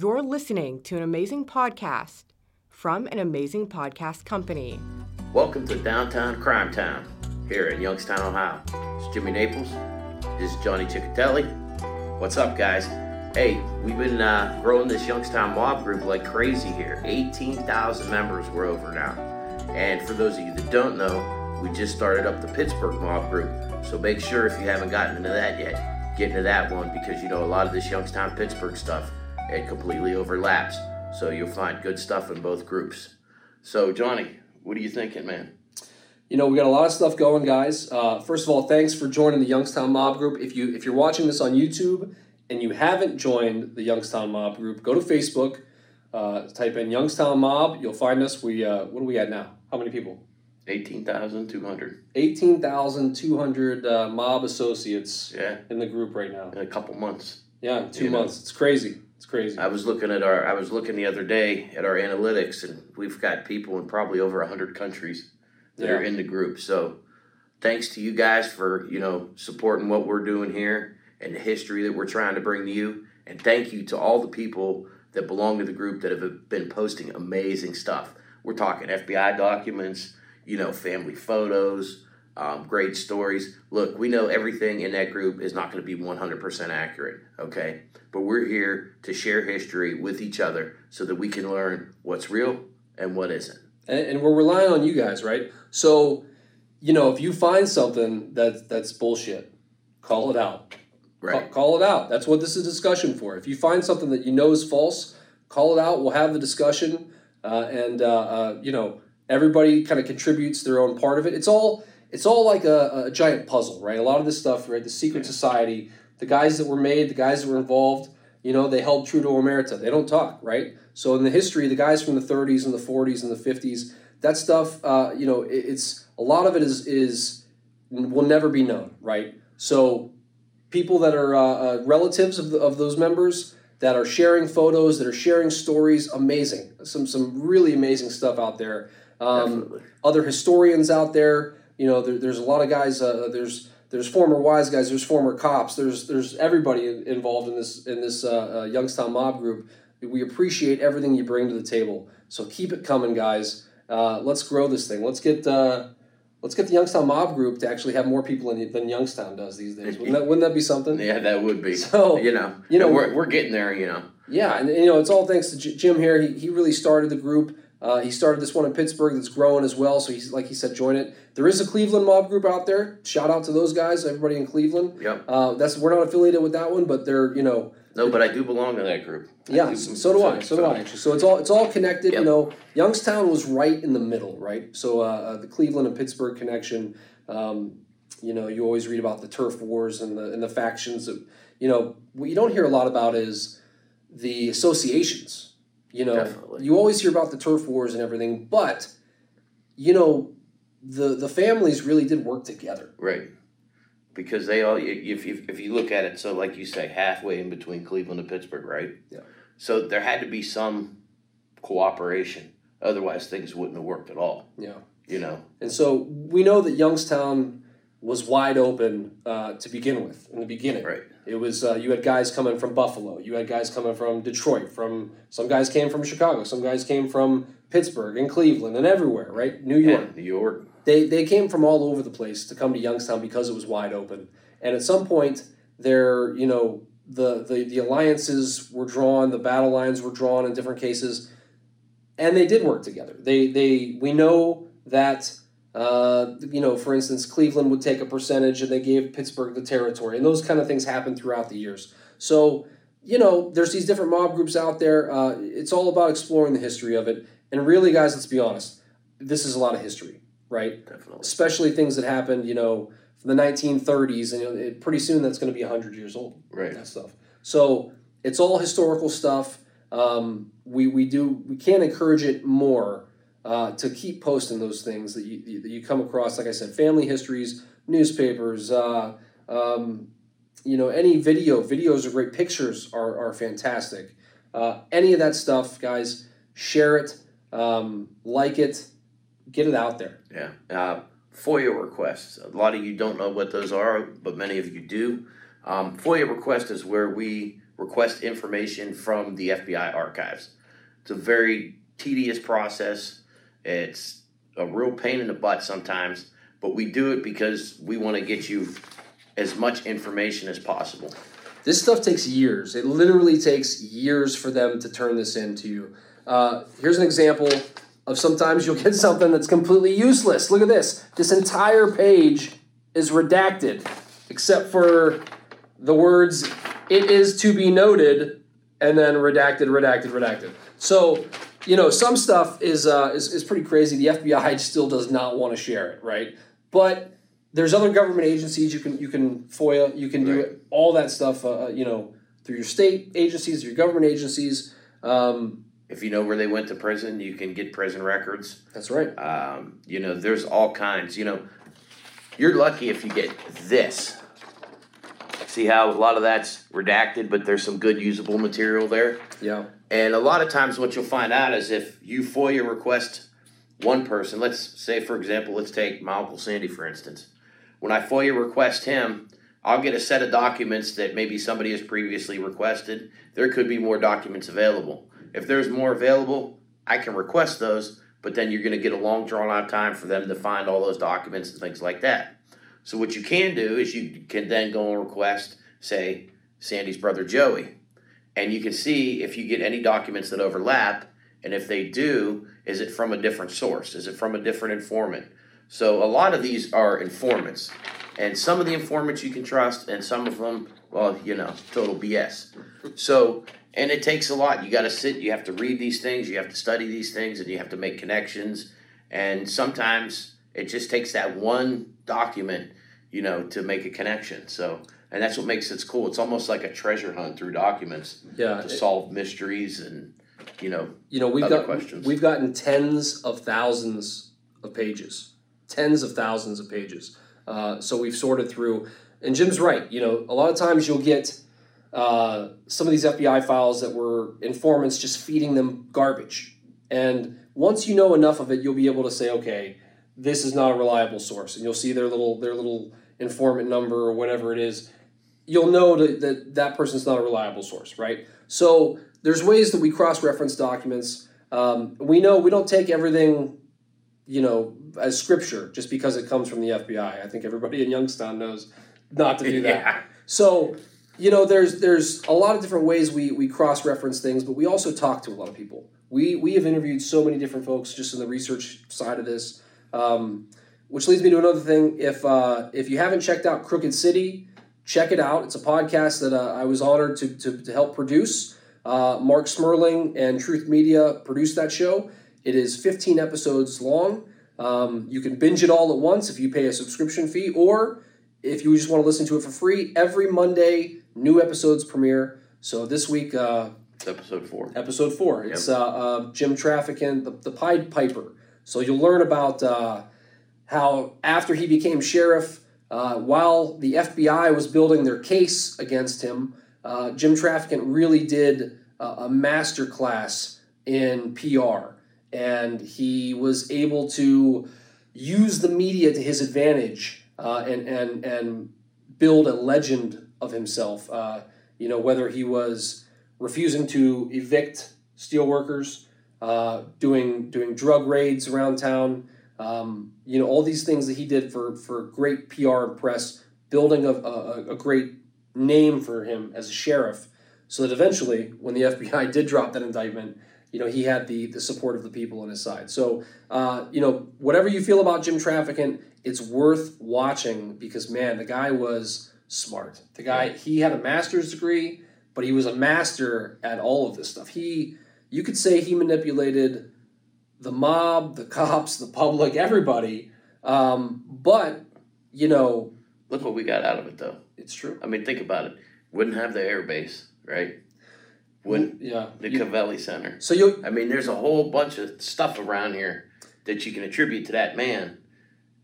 You're listening to an amazing podcast from an amazing podcast company. Welcome to Downtown Crime Town here in Youngstown, Ohio. It's Jimmy Naples. This is Johnny Chechitelli. What's up, guys? Hey, we've been uh, growing this Youngstown mob group like crazy here. 18,000 members we're over now. And for those of you that don't know, we just started up the Pittsburgh mob group. So make sure if you haven't gotten into that yet, get into that one because you know a lot of this Youngstown Pittsburgh stuff it completely overlaps. So you'll find good stuff in both groups. So Johnny, what are you thinking, man? You know, we got a lot of stuff going, guys. Uh, first of all, thanks for joining the Youngstown Mob Group. If you if you're watching this on YouTube and you haven't joined the Youngstown Mob Group, go to Facebook, uh, type in Youngstown Mob. You'll find us. We uh, what are we at now? How many people? Eighteen thousand two hundred. Eighteen thousand two hundred uh, mob associates. Yeah. In the group right now. In a couple months. Yeah, two you months. Know. It's crazy. It's crazy. I was looking at our I was looking the other day at our analytics and we've got people in probably over 100 countries that yeah. are in the group. So thanks to you guys for, you know, supporting what we're doing here and the history that we're trying to bring to you. And thank you to all the people that belong to the group that have been posting amazing stuff. We're talking FBI documents, you know, family photos, um, great stories. Look, we know everything in that group is not going to be 100% accurate, okay? But we're here to share history with each other so that we can learn what's real and what isn't. And, and we're relying on you guys, right? So, you know, if you find something that that's bullshit, call it out. Right. Call, call it out. That's what this is a discussion for. If you find something that you know is false, call it out. We'll have the discussion, uh, and uh, uh, you know, everybody kind of contributes their own part of it. It's all it's all like a, a giant puzzle, right? A lot of this stuff, right? The secret society, the guys that were made, the guys that were involved, you know, they held true to omerta. They don't talk, right? So in the history, the guys from the 30s and the 40s and the 50s, that stuff, uh, you know, it, it's a lot of it is is will never be known, right? So people that are uh, uh, relatives of, the, of those members that are sharing photos, that are sharing stories, amazing. Some some really amazing stuff out there. Um, other historians out there you know, there, there's a lot of guys. Uh, there's there's former wise guys. There's former cops. There's there's everybody involved in this in this uh, uh, Youngstown mob group. We appreciate everything you bring to the table. So keep it coming, guys. Uh, let's grow this thing. Let's get uh, let's get the Youngstown mob group to actually have more people in it than Youngstown does these days. Wouldn't that, wouldn't that be something? Yeah, that would be. So you know, you know, we're, we're getting there. You know. Yeah, and you know, it's all thanks to Jim here. He, he really started the group. Uh, he started this one in Pittsburgh that's growing as well. So he's like he said, join it. There is a Cleveland mob group out there. Shout out to those guys, everybody in Cleveland. Yep. Uh, that's we're not affiliated with that one, but they're you know. No, but I do belong to that group. yeah, do, so do I. So, do I. Actually, so it's all it's all connected. Yep. You know, Youngstown was right in the middle, right? So uh, uh, the Cleveland and Pittsburgh connection. Um, you know, you always read about the turf wars and the and the factions. That, you know, what you don't hear a lot about is the associations you know, Definitely. you always hear about the turf wars and everything, but you know, the the families really did work together. Right. Because they all, if, if, if you look at it, so like you say, halfway in between Cleveland and Pittsburgh, right? Yeah. So there had to be some cooperation. Otherwise, things wouldn't have worked at all. Yeah. You know? And so we know that Youngstown was wide open uh, to begin with in the beginning. Right. It was uh, you had guys coming from Buffalo, you had guys coming from Detroit, from some guys came from Chicago, some guys came from Pittsburgh and Cleveland and everywhere, right? New York. New York. They they came from all over the place to come to Youngstown because it was wide open. And at some point, there you know the the the alliances were drawn, the battle lines were drawn in different cases, and they did work together. They they we know that uh, you know, for instance, Cleveland would take a percentage and they gave Pittsburgh the territory, and those kind of things happen throughout the years. So, you know, there's these different mob groups out there. Uh, it's all about exploring the history of it. And really, guys, let's be honest, this is a lot of history, right? Definitely. Especially things that happened, you know, from the 1930s, and you know, it, pretty soon that's going to be 100 years old. Right. That stuff. So it's all historical stuff. Um, we, we do we can't encourage it more uh, to keep posting those things that you, that you come across. Like I said, family histories, newspapers, uh, um, you know, any video. Videos are great. Pictures are, are fantastic. Uh, any of that stuff, guys, share it, um, like it, get it out there. Yeah. Uh, FOIA requests. A lot of you don't know what those are, but many of you do. Um, FOIA request is where we request information from the FBI archives. It's a very tedious process. It's a real pain in the butt sometimes, but we do it because we want to get you as much information as possible. This stuff takes years. It literally takes years for them to turn this into you. Uh, here's an example of sometimes you'll get something that's completely useless. Look at this. This entire page is redacted, except for the words, it is to be noted, and then redacted, redacted, redacted. So, you know, some stuff is, uh, is, is pretty crazy. The FBI still does not want to share it, right? But there's other government agencies you can you can FOIA, you can do Right. it, all that stuff, uh, you know, through your state agencies, your government agencies. Um, If you know where they went to prison, you can get prison records. that's right. Um, you know, there's all kinds. You know, you're lucky if you get this. See how a lot of that's redacted, but there's some good usable material there. Yeah. And a lot of times, what you'll find out is if you FOIA request one person, let's say, for example, let's take my Uncle Sandy, for instance. When I FOIA request him, I'll get a set of documents that maybe somebody has previously requested. There could be more documents available. If there's more available, I can request those, but then you're going to get a long drawn out time for them to find all those documents and things like that. So, what you can do is you can then go and request, say, Sandy's brother Joey. And you can see if you get any documents that overlap and if they do is it from a different source? Is it from a different informant? So a lot of these are informants. And some of the informants you can trust and some of them well you know total bs so and it takes a lot. You got to sit you have to read these things you have to study these things and you have to make connections. And sometimes it just takes that one document you know to make a connection so and that's what makes it cool. It's almost like a treasure hunt through documents Yeah. to solve mysteries and you know You know, we've Other got questions? we've gotten tens of thousands of pages, tens of thousands of pages. Uh, so we've sorted through, and Jim's right. You know, a lot of times you'll get uh, some of these FBI files that were informants just feeding them garbage, and once you know enough of it, you'll be able to say, okay, this is not a reliable source, and you'll see their little their little informant number or whatever it is. You'll know that that, that person's not a reliable source, right? So there's ways that we cross-reference documents. Um, we know we don't take everything, you know, as scripture just because it comes from the FBI. I think everybody in Youngstown knows not to do that. Yeah. So, you know, there's there's a lot of different ways we we cross reference things, but we also talk to a lot of people. We we have interviewed so many different folks just in the research side of this, um, which leads me to another thing. If uh, if you haven't checked out Crooked City, check it out. It's a podcast that uh, I was honored to to, to help produce. Uh, Marc Smerling and Truth Media produced that show. It is 15 episodes long. Um, you can binge it all at once if you pay a subscription fee, or if you just want to listen to it for free, every Monday, new episodes premiere. So this week, uh, episode four. episode four, it's uh, uh, Jim Traficant, the, the Pied Piper. So you'll learn about uh, how after he became sheriff, uh, while the FBI was building their case against him, uh, Jim Traficant really did a, master class in PR. And he was able to use the media to his advantage uh, and, and, and build a legend of himself. Uh, you know, whether he was refusing to evict steelworkers, uh, doing doing drug raids around town. Um, you know, all these things that he did for for great PR and press, building a, a, a great name for him as a sheriff, so that eventually, when the FBI did drop that indictment, you know, he had the the support of the people on his side. So, uh, you know, whatever you feel about Jim Traficant, it's worth watching because man, the guy was smart. The guy he had a master's degree, but he was a master at all of this stuff. He you could say he manipulated the mob, the cops, the public, everybody. Um, but you know, Look what we got out of it, though. it's true. I mean, think about it. Wouldn't have the air base, right? Wouldn't yeah. the You- Covelli Center? so you I mean, there's a whole bunch of stuff around here that you can attribute to that man,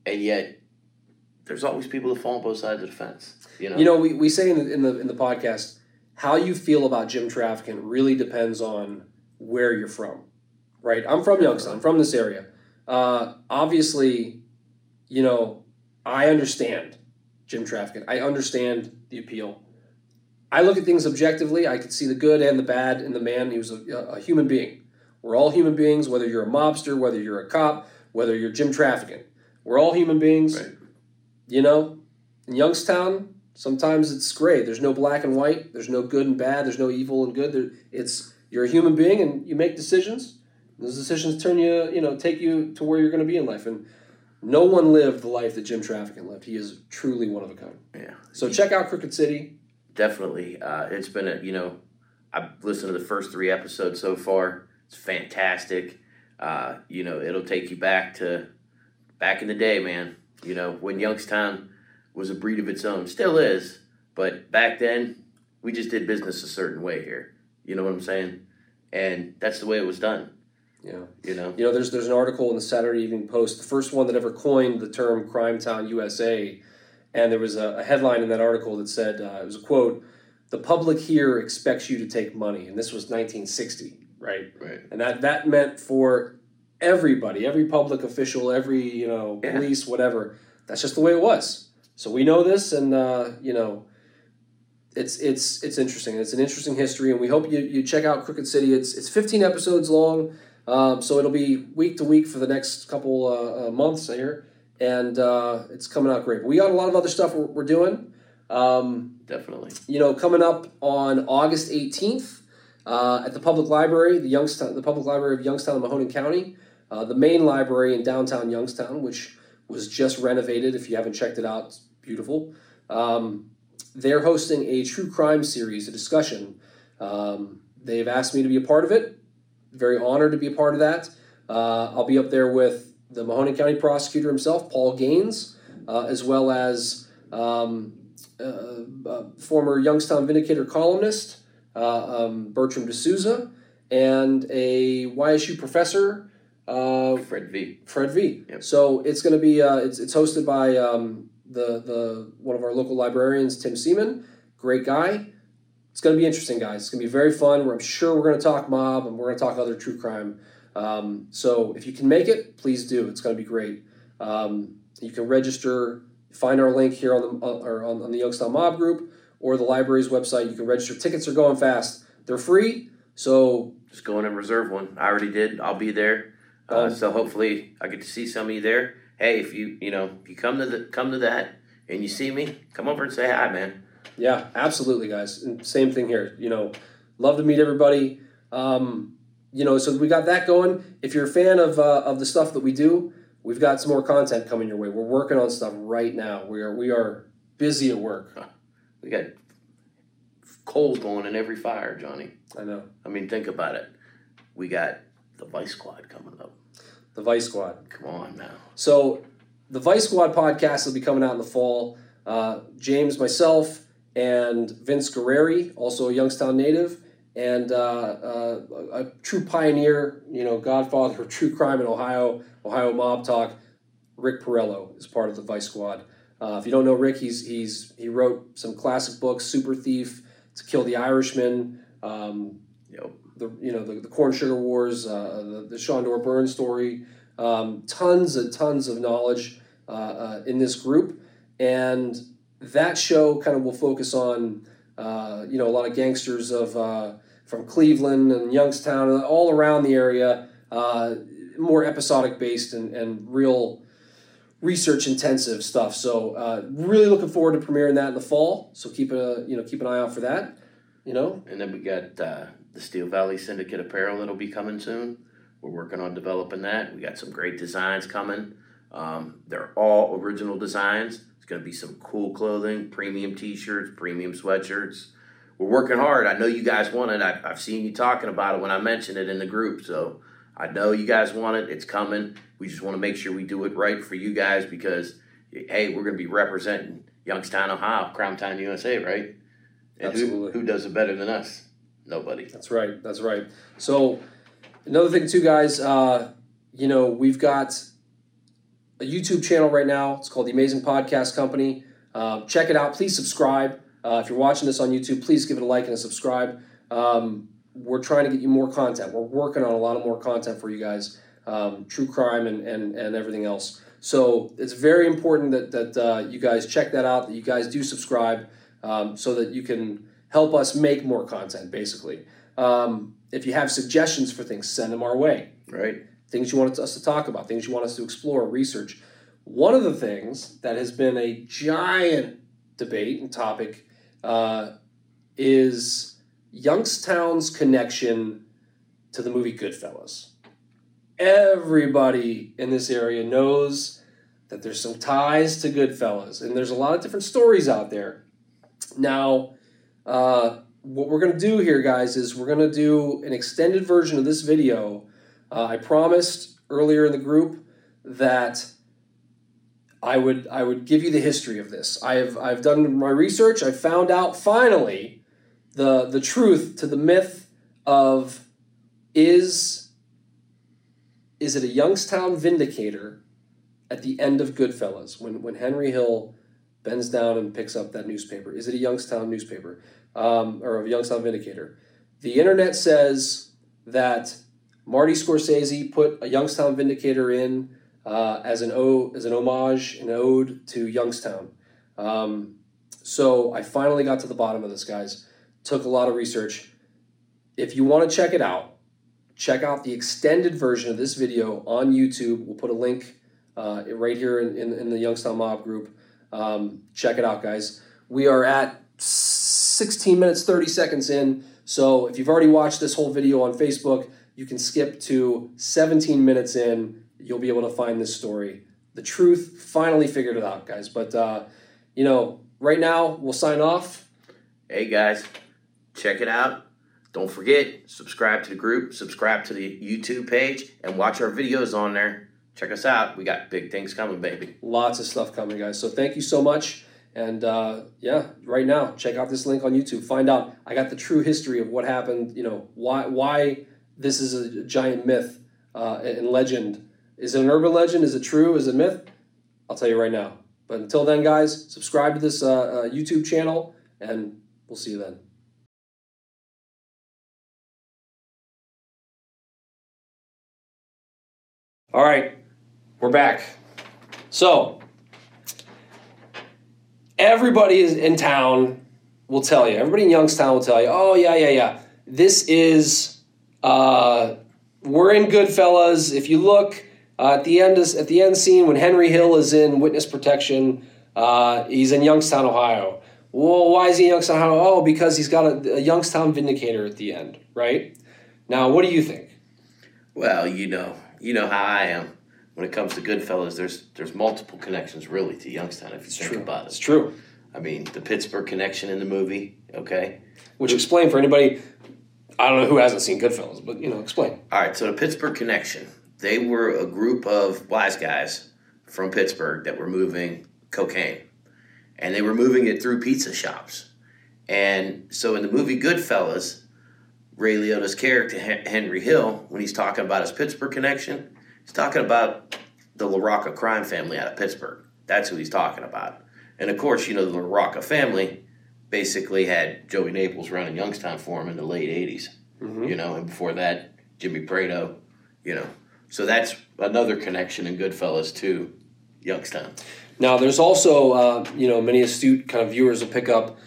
and yet there's always people that fall on both sides of the fence. You know. You know, we, we say in the, in the in the podcast, how you feel about Jim Traficant really depends on where you're from, right? I'm from Youngstown, I'm from this area. Uh, obviously, you know, I understand Jim Traficant. I understand the appeal. I look at things objectively. I could see the good and the bad in the man. He was a, a human being. We're all human beings, whether you're a mobster, whether you're a cop, whether you're Jim Traficant. We're all human beings. Right. You know, in Youngstown, sometimes it's gray. There's no black and white. There's no good and bad. There's no evil and good. There, it's you're a human being and you make decisions. Those decisions turn you, you know, take you to where you're going to be in life. And no one lived the life that Jim Traficant lived. He is truly one of a kind. Yeah. So check out Crooked City. Definitely. Uh, it's been a, you know, I've listened to the first three episodes so far. It's fantastic. Uh, you know, it'll take you back to back in the day, man. You know, when Youngstown was a breed of its own. Still is. But back then, we just did business a certain way here. You know what I'm saying? And that's the way it was done. Yeah. You know? You know, there's there's an article in the Saturday Evening Post, the first one that ever coined the term "Crime Town USA," and there was a, a headline in that article that said uh, it was a quote: "The public here expects you to take money," and this was 1960, right? Right. And that that meant for everybody, every public official, every you know Yeah. police, whatever. That's just the way it was. So we know this, and uh, you know, it's it's it's interesting. It's an interesting history, and we hope you, you check out Crooked City. It's it's 15 episodes long, um, so it'll be week to week for the next couple uh, uh, months here, and uh, it's coming out great. But we got a lot of other stuff we're, we're doing. Um, Definitely. you know, coming up on August 18th uh, at the public library, the Youngstown, the public library of Youngstown Mahoning County, uh, the main library in downtown Youngstown, which was just renovated. If you haven't checked it out, it's beautiful. Um, they're hosting a true crime series, a discussion. Um, they've asked me to be a part of it. Very honored to be a part of that. Uh, I'll be up there with the Mahoning County prosecutor himself, Paul Gains, uh, as well as um, uh, uh, former Youngstown Vindicator columnist uh, um, Bertram D'Souza, and a YSU professor, uh, Fred V. Fred V. Yep. So it's going to be uh, it's, it's hosted by um, the the one of our local librarians, Tim Seaman. Great guy. It's going to be interesting, guys. It's going to be very fun. I'm sure we're going to talk mob and we're going to talk other true crime. Um, so if you can make it, please do. It's going to be great. Um, you can register. Find our link here on the on, or on, on the Youngstown Mob group or the library's website. You can register. Tickets are going fast. They're free. So Just go in and reserve one. I already did. I'll be there. Uh, Um, so hopefully I get to see some of you there. Hey, if you you know if you come to the come to that and you see me, come over and say hi, man. Yeah, absolutely, guys. And same thing here. You know, love to meet everybody. Um, you know, so we got that going. If you're a fan of uh, of the stuff that we do, we've got some more content coming your way. We're working on stuff right now. We are we are busy at work. We got coals going in every fire, Johnny. I know I mean, think about it. We got the Vice Squad coming up. The Vice Squad. Come on now. So the Vice Squad podcast will be coming out in the fall. Uh, James, myself, and Vince Guerrieri, also a Youngstown native, and uh, uh, a true pioneer, you know, godfather of true crime in Ohio, Ohio mob talk. Rick Porrello is part of the Vice Squad. Uh, if you don't know Rick, he's he's he wrote some classic books, Super Thief, To Kill the Irishman, um, Yep. The you know the, the Corn Sugar Wars, uh, the the Shondor Birns story, um, tons and tons of knowledge uh, uh, in this group, and that show kind of will focus on uh, you know a lot of gangsters of uh, from Cleveland and Youngstown and all around the area, uh, more episodic based and, and real research intensive stuff. So uh, really looking forward to premiering that in the fall. So keep a you know keep an eye out for that. You know, And then we got uh, the Steel Valley Syndicate apparel that'll be coming soon. We're working on developing that. We got some great designs coming. Um, they're all original designs. It's going to be some cool clothing, premium T-shirts, premium sweatshirts. We're working hard. I know you guys want it. I, I've seen you talking about it when I mentioned it in the group. So I know you guys want it. It's coming. We just want to make sure we do it right for you guys because, hey, we're going to be representing Youngstown, Ohio, Crown Town, USA, right? And who, Absolutely. who does it better than us? Nobody. That's right. That's right. So another thing too, guys. Uh, you know, we've got a YouTube channel right now. It's called the Amazing Podcast Company. Uh, check it out. Please subscribe. Uh, if you're watching this on YouTube, please give it a like and a subscribe. Um, we're trying to get you more content. We're working on a lot of more content for you guys, um, true crime and, and, and everything else. So it's very important that, that uh, you guys check that out, that you guys do subscribe um, so that you can help us make more content. Basically, um, if you have suggestions for things, send them our way. Right. Things you want us to talk about, things you want us to explore, research. One of the things that has been a giant debate and topic uh, is Youngstown's connection to the movie Goodfellas. Everybody in this area knows that there's some ties to Goodfellas, and there's a lot of different stories out there. Now, uh, what we're going to do here, guys, is we're going to do an extended version of this video. Uh, I promised earlier in the group that I would I would give you the history of this. I've I've done my research. I found out finally the the truth to the myth of is is it a Youngstown vindicator at the end of Goodfellas when when Henry Hill bends down and picks up that newspaper? Is it a Youngstown newspaper um, or a Youngstown vindicator? The internet says that Marty Scorsese put a Youngstown vindicator in uh, as an o as an homage, an ode to Youngstown. Um, so I finally got to the bottom of this, guys. Took a lot of research. If you want to check it out, check out the extended version of this video on YouTube. We'll put a link uh, right here in, in, in, the Youngstown Mob group. Um, check it out, guys. We are at 16 minutes 30 seconds in. So if you've already watched this whole video on Facebook, you can skip to 17 minutes in you'll be able to find this story. The truth finally figured it out, guys. But, uh, you know, right now we'll sign off. Hey, guys, check it out. Don't forget, subscribe to the group, subscribe to the YouTube page, and watch our videos on there. Check us out. We got big things coming, baby. Lots of stuff coming, guys. So thank you so much. And uh, yeah, right now, check out this link on YouTube. Find out. I got the true history of what happened. You know why why this is a giant myth uh, and legend is it an urban legend? Is it true? Is it myth? I'll tell you right now. But until then, guys, subscribe to this uh, uh, YouTube channel, and we'll see you then. All right, we're back. So, everybody is in town will tell you, everybody in Youngstown will tell you, oh, yeah, yeah, yeah. This is, uh, we're in Goodfellas. If you look, uh, at the end, at the end scene when Henry Hill is in witness protection, uh, he's in Youngstown, Ohio. Well, why is he in Youngstown, Ohio? Oh, because he's got a, a Youngstown vindicator at the end, right? Now, what do you think? Well, you know, you know how I am when it comes to Goodfellas. There's there's multiple connections really to Youngstown if you it's think true. about it. It's true. I mean, the Pittsburgh connection in the movie, okay? Which explain for anybody. I don't know who hasn't seen Goodfellas, but you know, explain. All right, so the Pittsburgh connection they were a group of wise guys from Pittsburgh that were moving cocaine. And they were moving it through pizza shops. And so in the movie Goodfellas, Ray Liotta's character, Henry Hill, when he's talking about his Pittsburgh connection, he's talking about the LaRocca crime family out of Pittsburgh. That's who he's talking about. And of course, you know, the LaRocca family basically had Joey Naples running Youngstown for him in the late 80s. Mm-hmm. You know, and before that, Jimmy Prato, you know, so that's another connection in Goodfellas to Youngstown. Now, there's also, uh, you know, many astute kind of viewers will pick up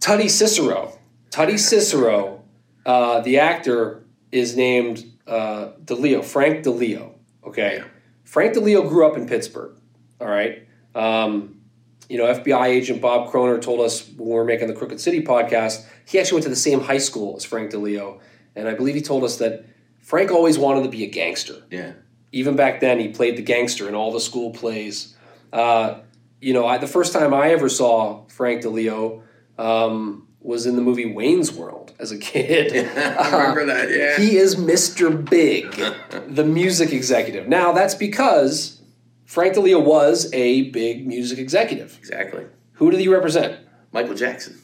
Tuddy Cicero. Tuddy Cicero, uh, the actor, is named uh, DiLeo, Frank DiLeo. Okay. Frank DiLeo grew up in Pittsburgh. All right. Um, you know, FBI agent Bob Kroner told us when we were making the Crooked City podcast, he actually went to the same high school as Frank DiLeo. And I believe he told us that Frank always wanted to be a gangster. Yeah. Even back then, he played the gangster in all the school plays. Uh, you know, I, the first time I ever saw Frank DiLeo um, was in the movie Wayne's World as a kid. I remember uh, that, yeah. He is Mr. Big, the music executive. Now, that's because Frank DiLeo was a big music executive. Exactly. Who did he represent? Michael Jackson,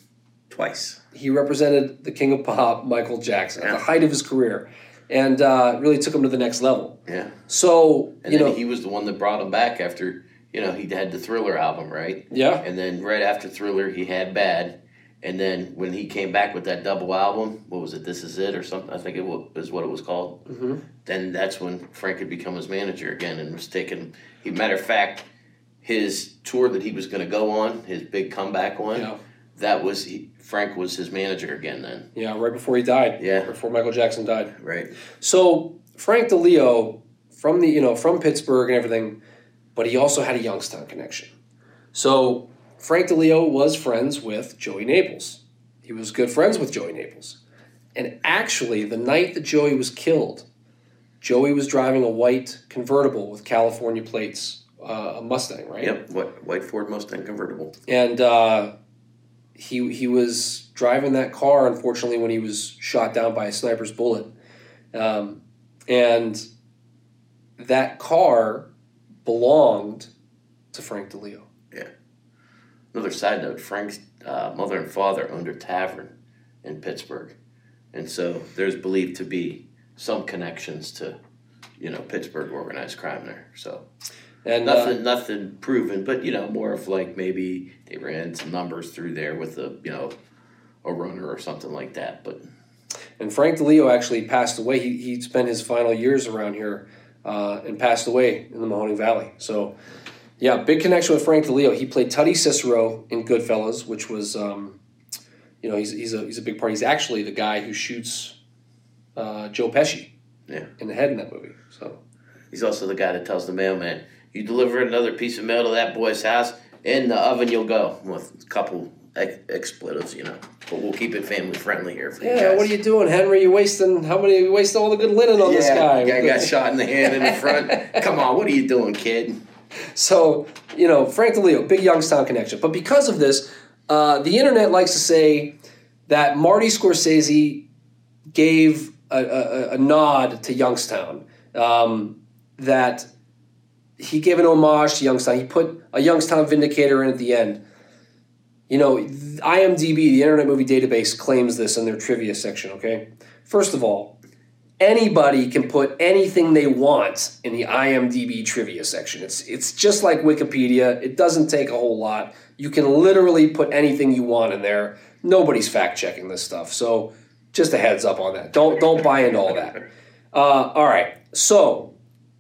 twice. He represented the king of pop, Michael Jackson, yeah. at the height of his career and uh, really took him to the next level. Yeah. So and you then know he was the one that brought him back after you know he had the Thriller album, right? Yeah. And then right after Thriller, he had Bad, and then when he came back with that double album, what was it? This is it or something? I think it was what it was called. Mm-hmm. Then that's when Frank had become his manager again and was taking. He matter of fact, his tour that he was going to go on, his big comeback one. Yeah. that was he, Frank was his manager again then. Yeah, right before he died. Yeah. Before Michael Jackson died. Right. So Frank DiLeo from the you know from Pittsburgh and everything, but he also had a Youngstown connection. So Frank DiLeo was friends with Joey Naples. He was good friends with Joey Naples. And actually, the night that Joey was killed, Joey was driving a white convertible with California plates, uh, a Mustang, right? Yep. White Ford Mustang convertible. and uh, he he was driving that car. Unfortunately, when he was shot down by a sniper's bullet, um, and that car belonged to Frank DiLeo. Another side note: Frank's uh, mother and father owned a tavern in Pittsburgh, and so there's believed to be some connections to, you know, Pittsburgh organized crime there. So And uh, nothing, nothing proven, but you know, more of like maybe they ran some numbers through there with a, you know, a runner or something like that. But and Frank DiLeo actually passed away. He he spent his final years around here uh, and passed away in the Mahoning Valley. So. Yeah, big connection with Frank DiLeo. He played Tuddy Cicero in Goodfellas, which was, um, you know, he's, he's, a, he's a big part. He's actually the guy who shoots uh, Joe Pesci Yeah. in the head in that movie. So he's also the guy that tells the mailman, "You deliver another piece of mail to that boy's house, in the oven you'll go." With a couple ex- expletives, you know. But we'll keep it family friendly here for you yeah, guys. what are you doing, Henry? You wasting how many? You wasting all the good linen on this guy. guy got shot in the hand in the front. Come on, what are you doing, kid? So, you know, Frank DiLeo, big Youngstown connection. But because of this, uh, the internet likes to say that Marty Scorsese gave a, a, a nod to Youngstown. Um, that he gave an homage to Youngstown. He put a Youngstown Vindicator in at the end. You know, IMDb, the Internet Movie Database, claims this in their trivia section, okay? First of all, anybody can put anything they want in the IMDb trivia section. It's it's just like Wikipedia. It doesn't take a whole lot. You can literally put anything you want in there. Nobody's fact checking this stuff. So just a heads up on that. Don't don't buy into all that. Uh, all right. So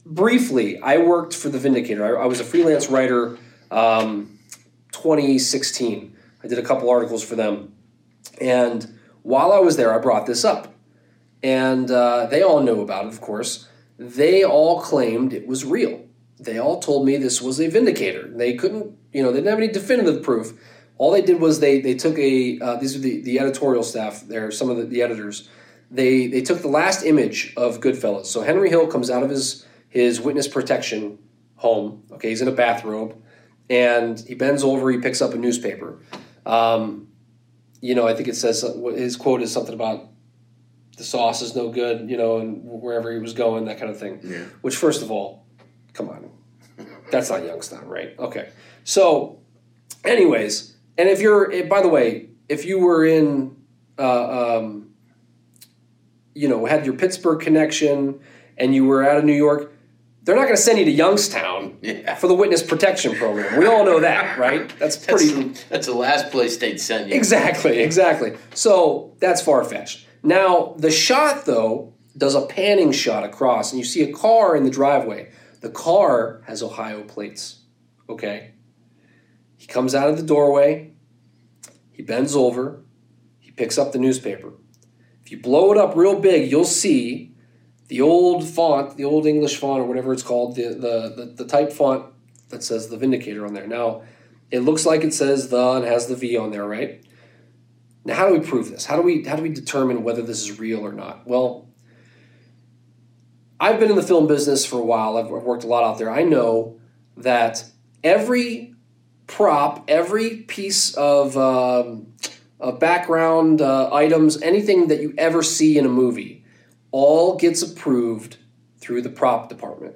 briefly, I worked for the Vindicator. I, I was a freelance writer. Um, 2016. I did a couple articles for them, and while I was there, I brought this up and uh, they all know about it, of course. They all claimed it was real. They all told me this was a vindicator. They couldn't, you know, they didn't have any definitive proof. All they did was they they took a uh, these are the, the editorial staff. There, some of the, the editors. They they took the last image of Goodfellas. So Henry Hill comes out of his his witness protection home. Okay, he's in a bathrobe, and he bends over. He picks up a newspaper. Um, you know, I think it says his quote is something about the sauce is no good, you know, and wherever he was going, that kind of thing. Yeah. Which, first of all, come on, that's not Youngstown, right? Okay. So, anyways, and if you're, eh, by the way, if you were in, uh, um, you know, had your Pittsburgh connection and you were out of New York, they're not going to send you to Youngstown Yeah. for the witness protection program. We all know that, right? That's That's, pretty. the, that's the last place they'd send you. Exactly, exactly. So that's far fetched. Now, the shot, though, does a panning shot across, and you see a car in the driveway. The car has Ohio plates. Okay? He comes out of the doorway, he bends over, he picks up the newspaper. If you blow it up real big, you'll see the old font, the old English font, or whatever it's called, the, the, the, the type font that says the Vindicator on there. Now, it looks like it says the and has the V on there, right? Now, how do we prove this? How do we how do we determine whether this is real or not? Well, I've been in the film business for a while. I've, worked a lot out there. I know that every prop, every piece of, um, background uh, items, anything that you ever see in a movie, all gets approved through the prop department.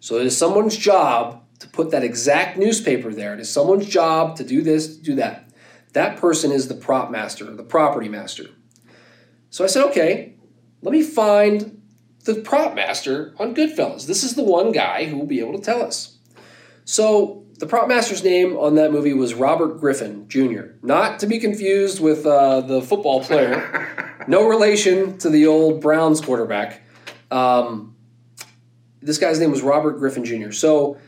So it is someone's job to put that exact newspaper there. It is someone's job to do this, to do that. That person is the prop master, the property master. So I said, okay, let me find the prop master on Goodfellas. This is the one guy who will be able to tell us. So the prop master's name on that movie was Robert Griffin Jr., not to be confused with uh, the football player. no relation to the old Browns quarterback. Um, this guy's name was Robert Griffin Jr. So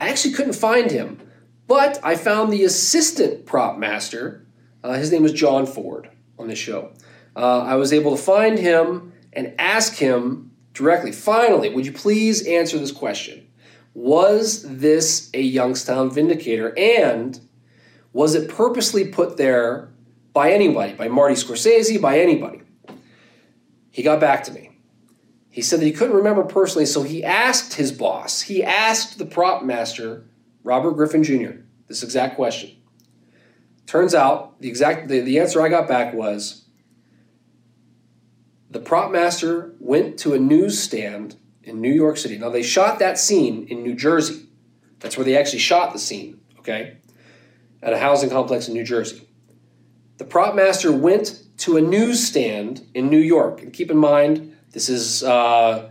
I actually couldn't find him, but I found the assistant prop master Uh, his name was John Ford on this show. Uh, I was able to find him and ask him directly. Finally, would you please answer this question? Was this a Youngstown Vindicator? And was it purposely put there by anybody, by Marty Scorsese, by anybody? He got back to me. He said that he couldn't remember personally, so he asked his boss, he asked the prop master, Robert Griffin Jr., this exact question. Turns out the exact the, the answer I got back was the prop master went to a newsstand in New York City. Now they shot that scene in New Jersey. That's where they actually shot the scene, okay? At a housing complex in New Jersey. The prop master went to a newsstand in New York. And keep in mind, this is uh,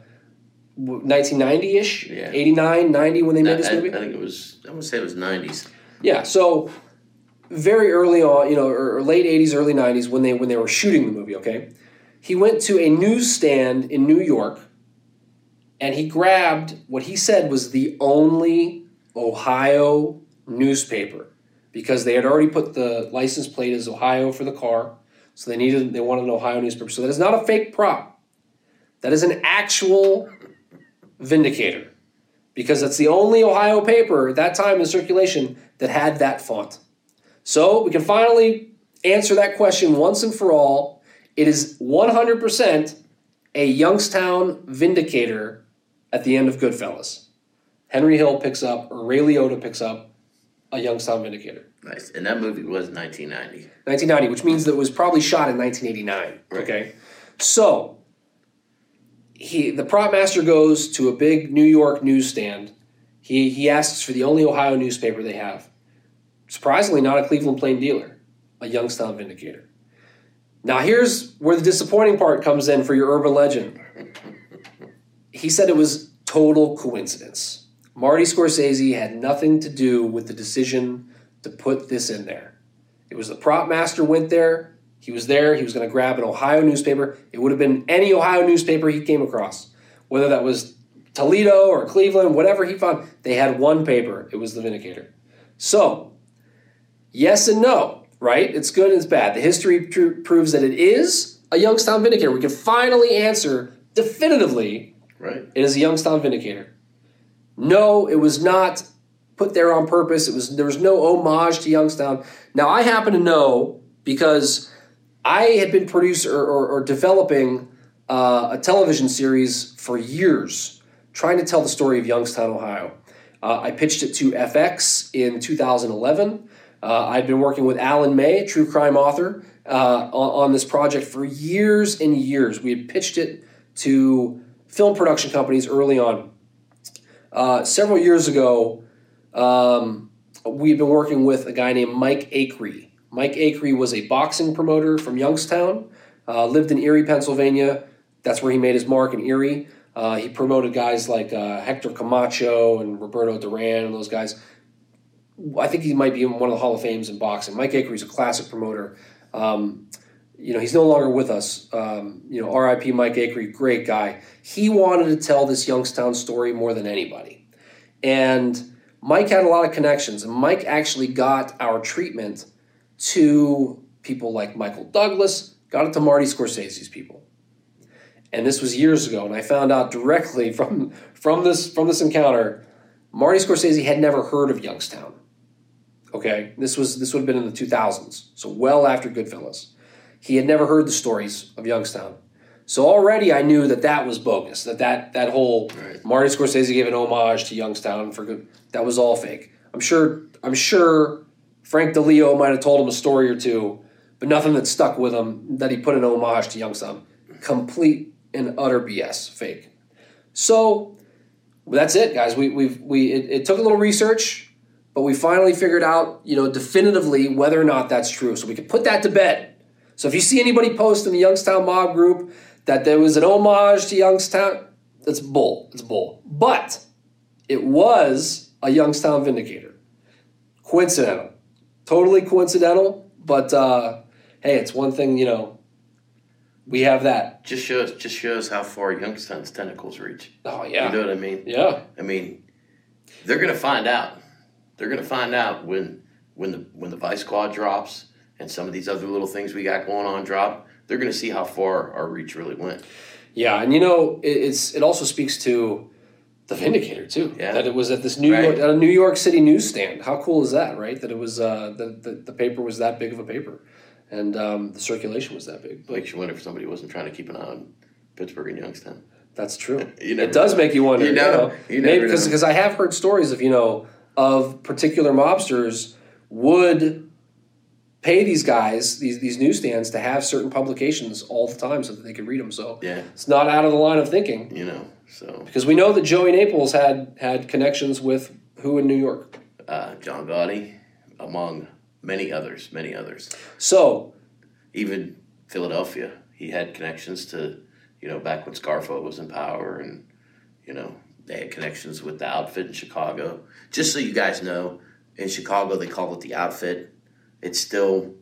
1990 ish, Yeah. 89, 90 when they made this I, movie. I think it was. I would say it was nineties. Yeah, so very early on, you know, or, or late '80s, early '90s, when they when they were shooting the movie. Okay, he went to a newsstand in New York, and he grabbed what he said was the only Ohio newspaper because they had already put the license plate as Ohio for the car, so they needed they wanted an Ohio newspaper. So that is not a fake prop. That is an actual Vindicator because that's the only Ohio paper at that time in circulation that had that font. So we can finally answer that question once and for all. It is 100% a Youngstown Vindicator at the end of Goodfellas. Henry Hill picks up, or Ray Liotta picks up, a Youngstown Vindicator. Nice. And that movie was 1990. 1990, which means that it was probably shot in 1989. Okay, so he the prop master goes to a big New York newsstand. He he asks for the only Ohio newspaper they have. Surprisingly, not a Cleveland Plain Dealer, a Youngstown Vindicator. Now here's where the disappointing part comes in for your urban legend. He said it was total coincidence. Marty Scorsese had nothing to do with the decision to put this in there. It was the prop master went there. He was there. He was going to grab an Ohio newspaper. It would have been any Ohio newspaper he came across, whether that was Toledo or Cleveland, whatever he found. They had one paper. It was the Vindicator. So, yes and no, right? It's good and it's bad. The history tr- proves that it is a Youngstown Vindicator. We can finally answer definitively Right. it is a Youngstown Vindicator. No, it was not put there on purpose. It was there was no homage to Youngstown. Now I happen to know because I had been producer or, or developing uh, a television series for years, trying to tell the story of Youngstown, Ohio. Uh, I pitched it to FX in 2011. Uh, I'd been working with Allan May, true crime author, uh, on, on this project for years and years. We had pitched it to film production companies early on. Uh, several years ago, um, we've been working with a guy named Mike Acri. Mike Acri was a boxing promoter from Youngstown, uh, lived in Erie, Pennsylvania. That's where he made his mark in Erie. Uh, he promoted guys like uh, Hector Camacho and Roberto Duran and those guys. I think he might be in one of the Hall of Fames in boxing. Mike Acri is a classic promoter. Um, you know, he's no longer with us. Um, you know, R.I.P. Mike Acri, great guy. He wanted to tell this Youngstown story more than anybody. And Mike had a lot of connections, and Mike actually got our treatment to people like Michael Douglas, got it to Marty Scorsese's people. And this was years ago, and I found out directly from from this from this encounter, Marty Scorsese had never heard of Youngstown. Okay, this was this would have been in the 2000s, so well after Goodfellas. He had never heard the stories of Youngstown. So already I knew that that was bogus. That that that whole Right. Marty Scorsese gave an homage to Youngstown for good. That was all fake. I'm sure. I'm sure Frank DiLeo might have told him a story or two, but nothing that stuck with him that he put an homage to Youngstown. Complete and utter BS. Fake. So that's it, guys. We we've we it, it took a little research, but we finally figured out you know definitively whether or not that's true. So we can put that to bed. So if you see anybody post in the Youngstown Mob group that there was an homage to Youngstown, that's bull. It's bull. But it was a Youngstown Vindicator. Coincidental. Totally coincidental, but uh, hey, it's one thing, you know, we have that. Just shows just shows how far Youngstown's tentacles reach. Oh, yeah, You know what I mean? Yeah. I mean, they're gonna find out. They're gonna find out when when the when the Vice Squad drops. and some of these other little things we got going on drop, they're going to see how far our reach really went. Yeah, and you know, it, it's it also speaks to the Vindicator too. Yeah. That it was at this New Right. York at a New York City newsstand. How cool is that, right? That it was uh, the, the the paper was that big of a paper, and um, the circulation was that big. But Makes you wonder if somebody wasn't trying to keep an eye on Pittsburgh and Youngstown. that's true. You it does know. make you wonder. You You know. know, You maybe because because I have heard stories of you know of particular mobsters would pay these guys these these newsstands to have certain publications all the time so that they could read them. So Yeah, it's not out of the line of thinking. you know. So Because we know that Joey Naples had had connections with who in New York. uh, John Gotti, among many others, many others. So Even Philadelphia, he had connections to, you know, back when Scarfo was in power, and you know they had connections with the outfit in Chicago. Just so you guys know, in Chicago they call it the outfit. It still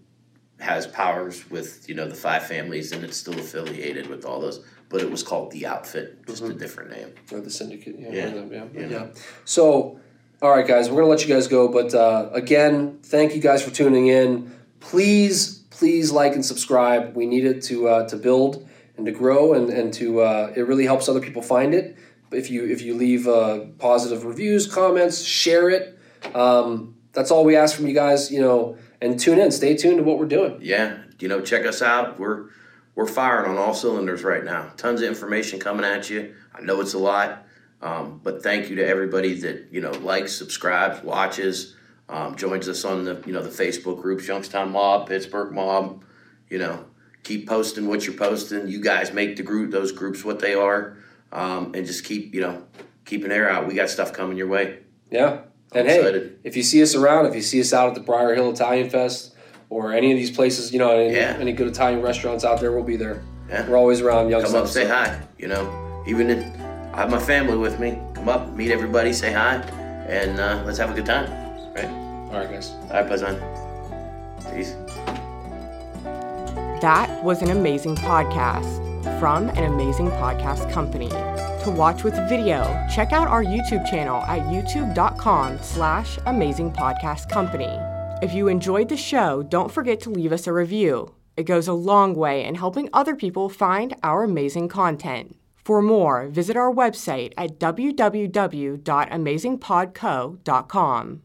has powers with you know the five families, and it's still affiliated with all those. But it was called the outfit, just a different name. or the syndicate, yeah, Yeah, yeah, yeah. yeah. So, all right, guys, we're gonna let you guys go. But uh, again, thank you guys for tuning in. Please, please like and subscribe. We need it to uh, to build and to grow, and and to uh, it really helps other people find it. If you if you leave uh, positive reviews, comments, share it. Um, that's all we ask from you guys. You know, and tune in. Stay tuned to what we're doing. yeah, you know, check us out. We're we're firing on all cylinders right now. Tons of information coming at you. I know it's a lot, um, but thank you to everybody that you know likes, subscribes, watches, um, joins us on the you know the Facebook groups, Youngstown Mob, Pittsburgh Mob. You know, keep posting what you're posting. You guys make the group those groups what they are, um, and just keep you know keep an air out. We got stuff coming your way. Yeah. And I'm hey, excited. if you see us around, if you see us out at the Briar Hill Italian Fest or any of these places, you know, any, Yeah. any good Italian restaurants out there, we'll be there. Yeah. We're always around Youngstown. Come up, say hi. You know, even if I have my family with me, come up, meet everybody, say hi, and uh, let's have a good time. Right? All right, guys. All right, Pazan. Peace. That was an amazing podcast from an amazing podcast company. To watch with video, check out our YouTube channel at youtube.com slash amazing podcast company. If you enjoyed the show, don't forget to leave us a review. It goes a long way in helping other people find our amazing content. For more, visit our website at www.amazingpodco.com.